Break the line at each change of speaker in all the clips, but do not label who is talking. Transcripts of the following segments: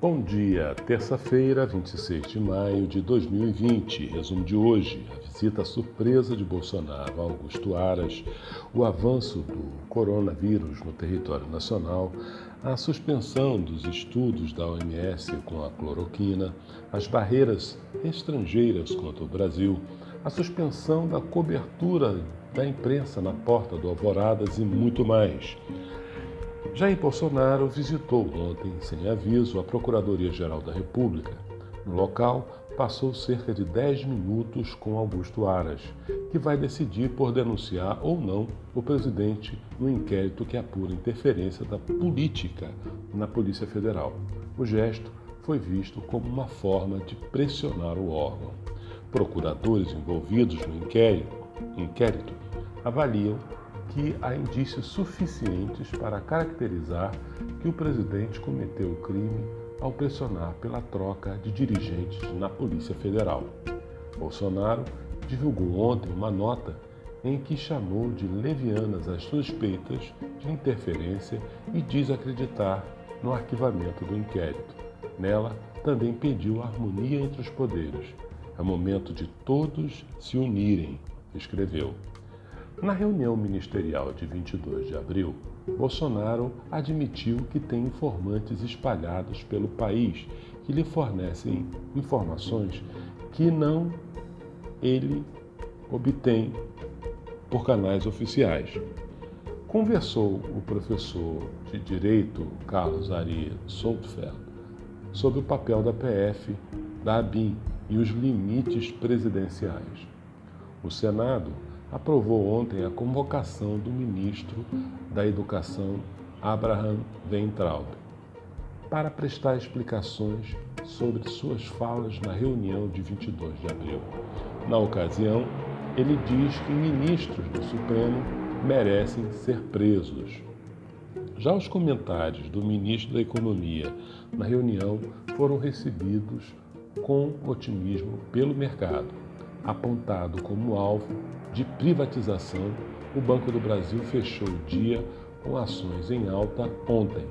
Bom dia, terça-feira, 26 de maio de 2020. Resumo de hoje: a visita surpresa de Bolsonaro a Augusto Aras, o avanço do coronavírus no território nacional, a suspensão dos estudos da OMS com a cloroquina, as barreiras estrangeiras contra o Brasil, a suspensão da cobertura da imprensa na porta do Alvoradas e muito mais. Jair Bolsonaro visitou ontem, sem aviso, a Procuradoria-Geral da República. No local, passou cerca de 10 minutos com Augusto Aras, que vai decidir por denunciar ou não o presidente no inquérito que apura interferência da política na Polícia Federal. O gesto foi visto como uma forma de pressionar o órgão. Procuradores envolvidos no inquérito, inquérito avaliam que há indícios suficientes para caracterizar que o presidente cometeu o crime ao pressionar pela troca de dirigentes na Polícia Federal. Bolsonaro divulgou ontem uma nota em que chamou de levianas as suspeitas de interferência e diz acreditar no arquivamento do inquérito. Nela, também pediu harmonia entre os poderes. É momento de todos se unirem, escreveu. Na reunião ministerial de 22 de abril, Bolsonaro admitiu que tem informantes espalhados pelo país que lhe fornecem informações que não ele obtém por canais oficiais. Conversou o professor de Direito Carlos Ari Soutfeld sobre o papel da PF, da ABIN e os limites presidenciais. O Senado aprovou ontem a convocação do ministro da Educação, Abraham Weintraub, para prestar explicações sobre suas falas na reunião de 22 de abril. Na ocasião, ele diz que ministros do Supremo merecem ser presos. Já os comentários do ministro da Economia na reunião foram recebidos com otimismo pelo mercado apontado como alvo de privatização, o Banco do Brasil fechou o dia com ações em alta ontem.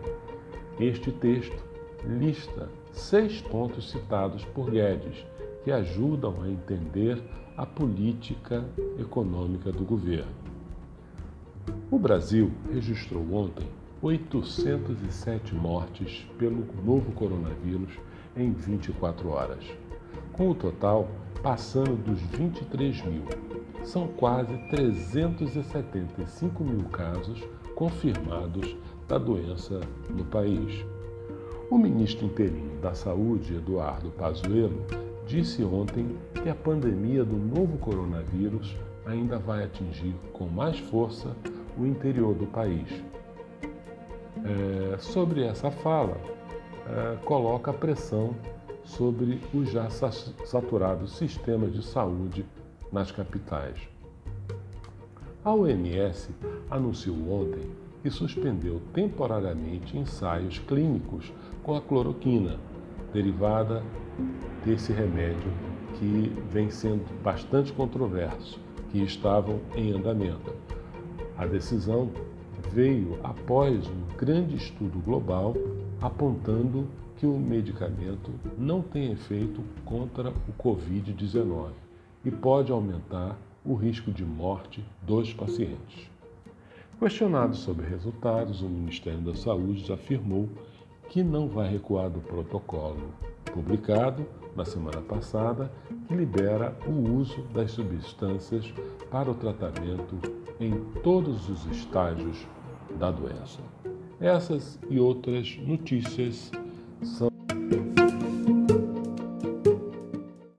Este texto lista seis pontos citados por Guedes que ajudam a entender a política econômica do governo. O Brasil registrou ontem 807 mortes pelo novo coronavírus em 24 horas. Com o total, passando dos 23 mil. São quase 375 mil casos confirmados da doença no país. O ministro interino da Saúde, Eduardo Pazuello, disse ontem que a pandemia do novo coronavírus ainda vai atingir com mais força o interior do país. É, sobre essa fala, é, coloca pressão sobre os já saturados sistemas de saúde nas capitais. A OMS anunciou ontem que suspendeu temporariamente ensaios clínicos com a cloroquina, derivada desse remédio que vem sendo bastante controverso, que estavam em andamento. A decisão veio após um grande estudo global apontando que o medicamento não tem efeito contra o Covid-19 e pode aumentar o risco de morte dos pacientes. Questionado sobre resultados, o Ministério da Saúde afirmou que não vai recuar do protocolo publicado na semana passada que libera o uso das substâncias para o tratamento em todos os estágios da doença. Essas e outras notícias são